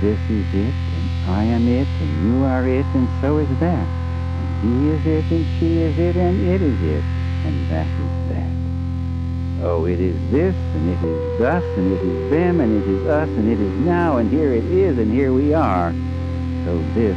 this is it, and I am it, and you are it, and so is that. And he is it, and she is it, and it is it, and that is that. Oh, it is this, and it is thus, and it is them, and it is us, and it is now, and here it is, and here we are. So this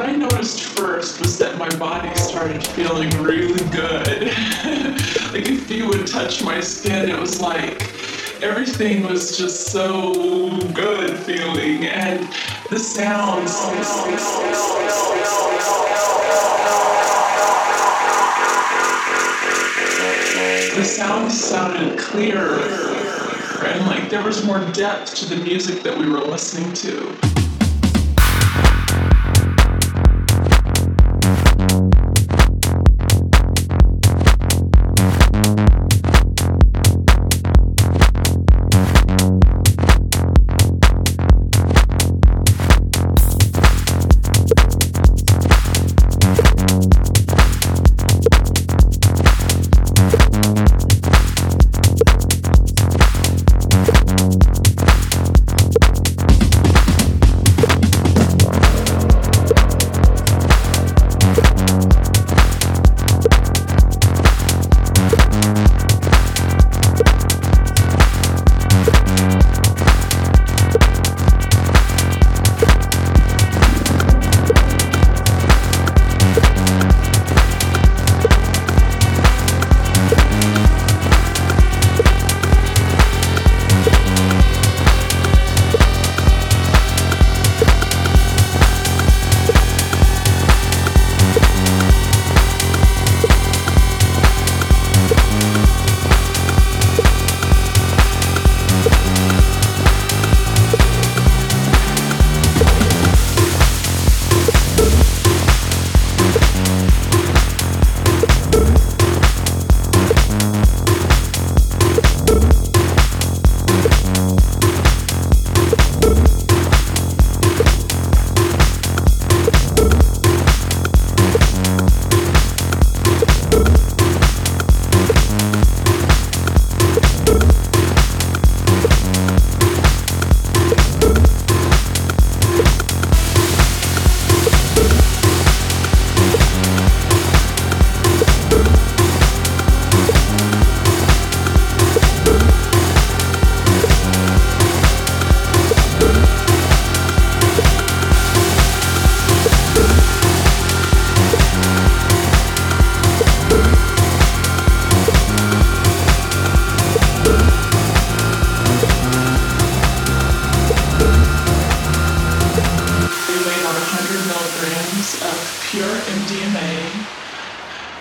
what I noticed first was that my body started feeling really good. like if you would touch my skin, it was like everything was just so good feeling, and the sounds. The sounds sounded clearer, and like there was more depth to the music that we were listening to.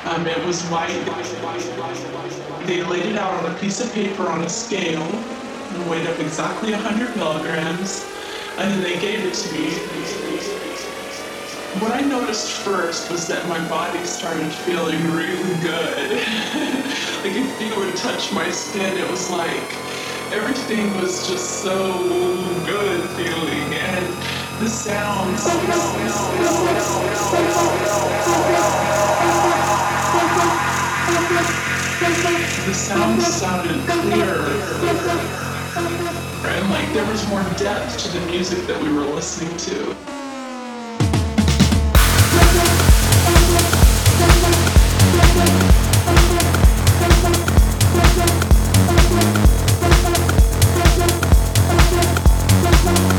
Um, it was white. They laid it out on a piece of paper on a scale and weighed up exactly 100 milligrams, and then they gave it to me. What I noticed first was that my body started feeling really good. like if you would touch my skin, it was like everything was just so good feeling. And the sound sounded clear, And like there was more depth to the music that we were listening to. Thank you.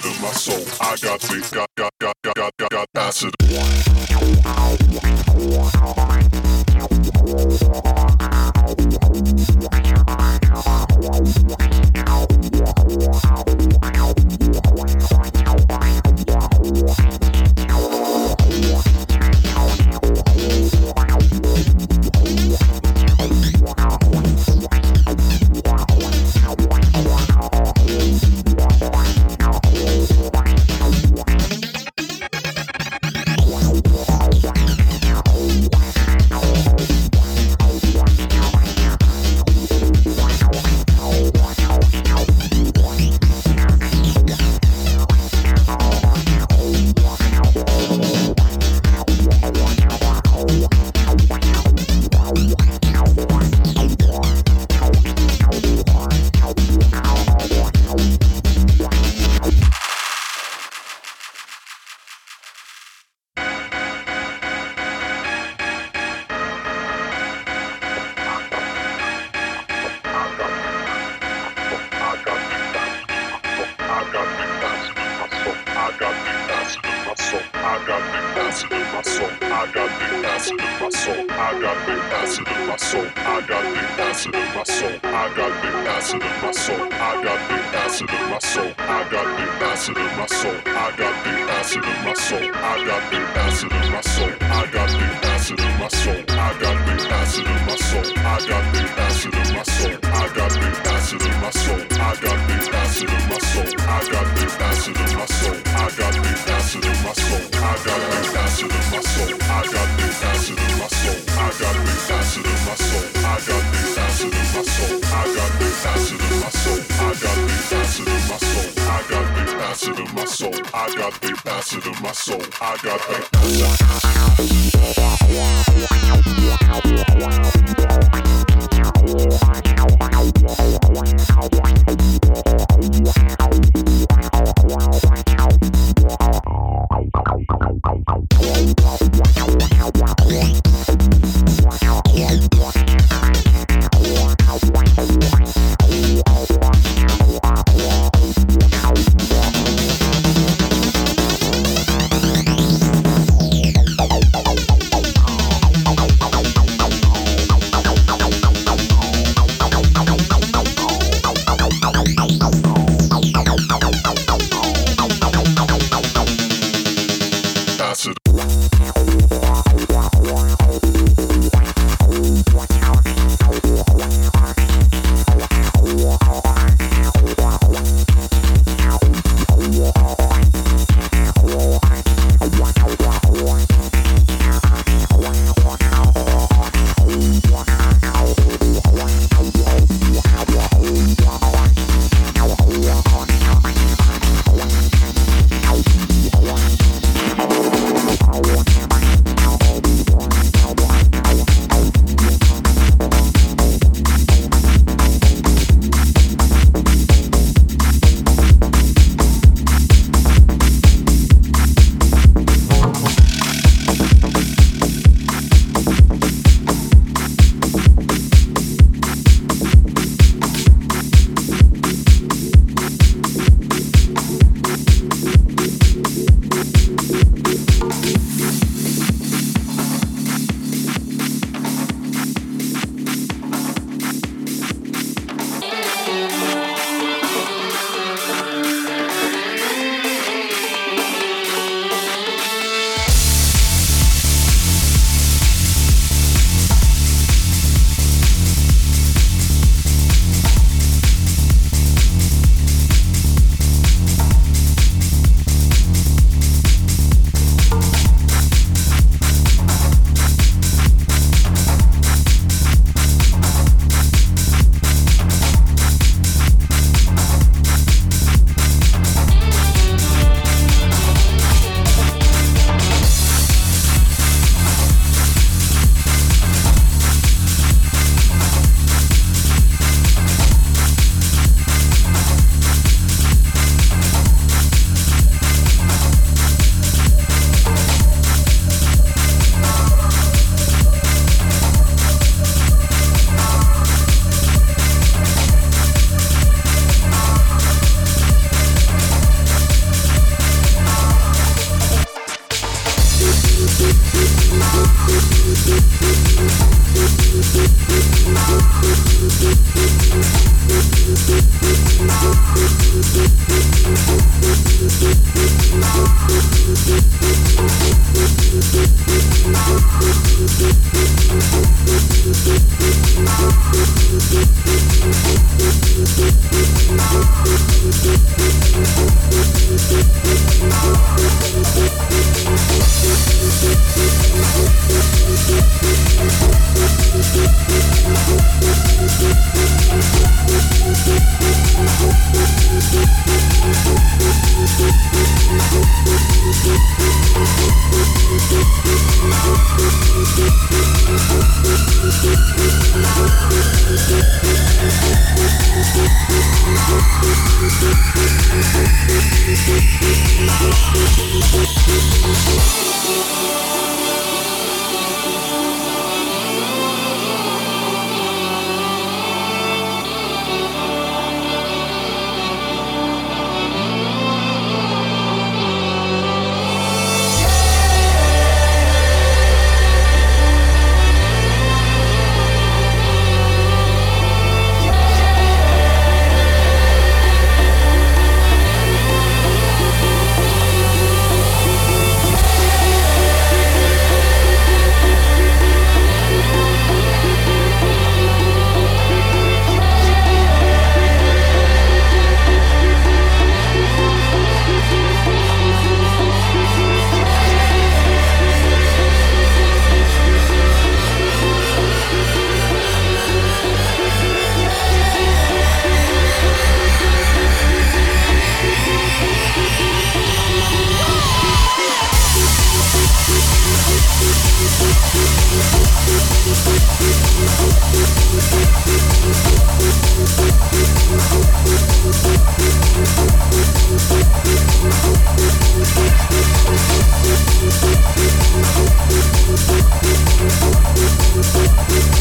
The acid my soul. I got the acid in my soul. I got the acid in my soul. I got the acid in my soul. I got the acid in my soul. I got the acid in my soul. I got the acid in my soul. I got the acid in my soul. I got the acid in my soul. I got the acid in my soul. I got the acid in my soul. I got the acid in my soul. I got the acid.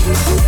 Thank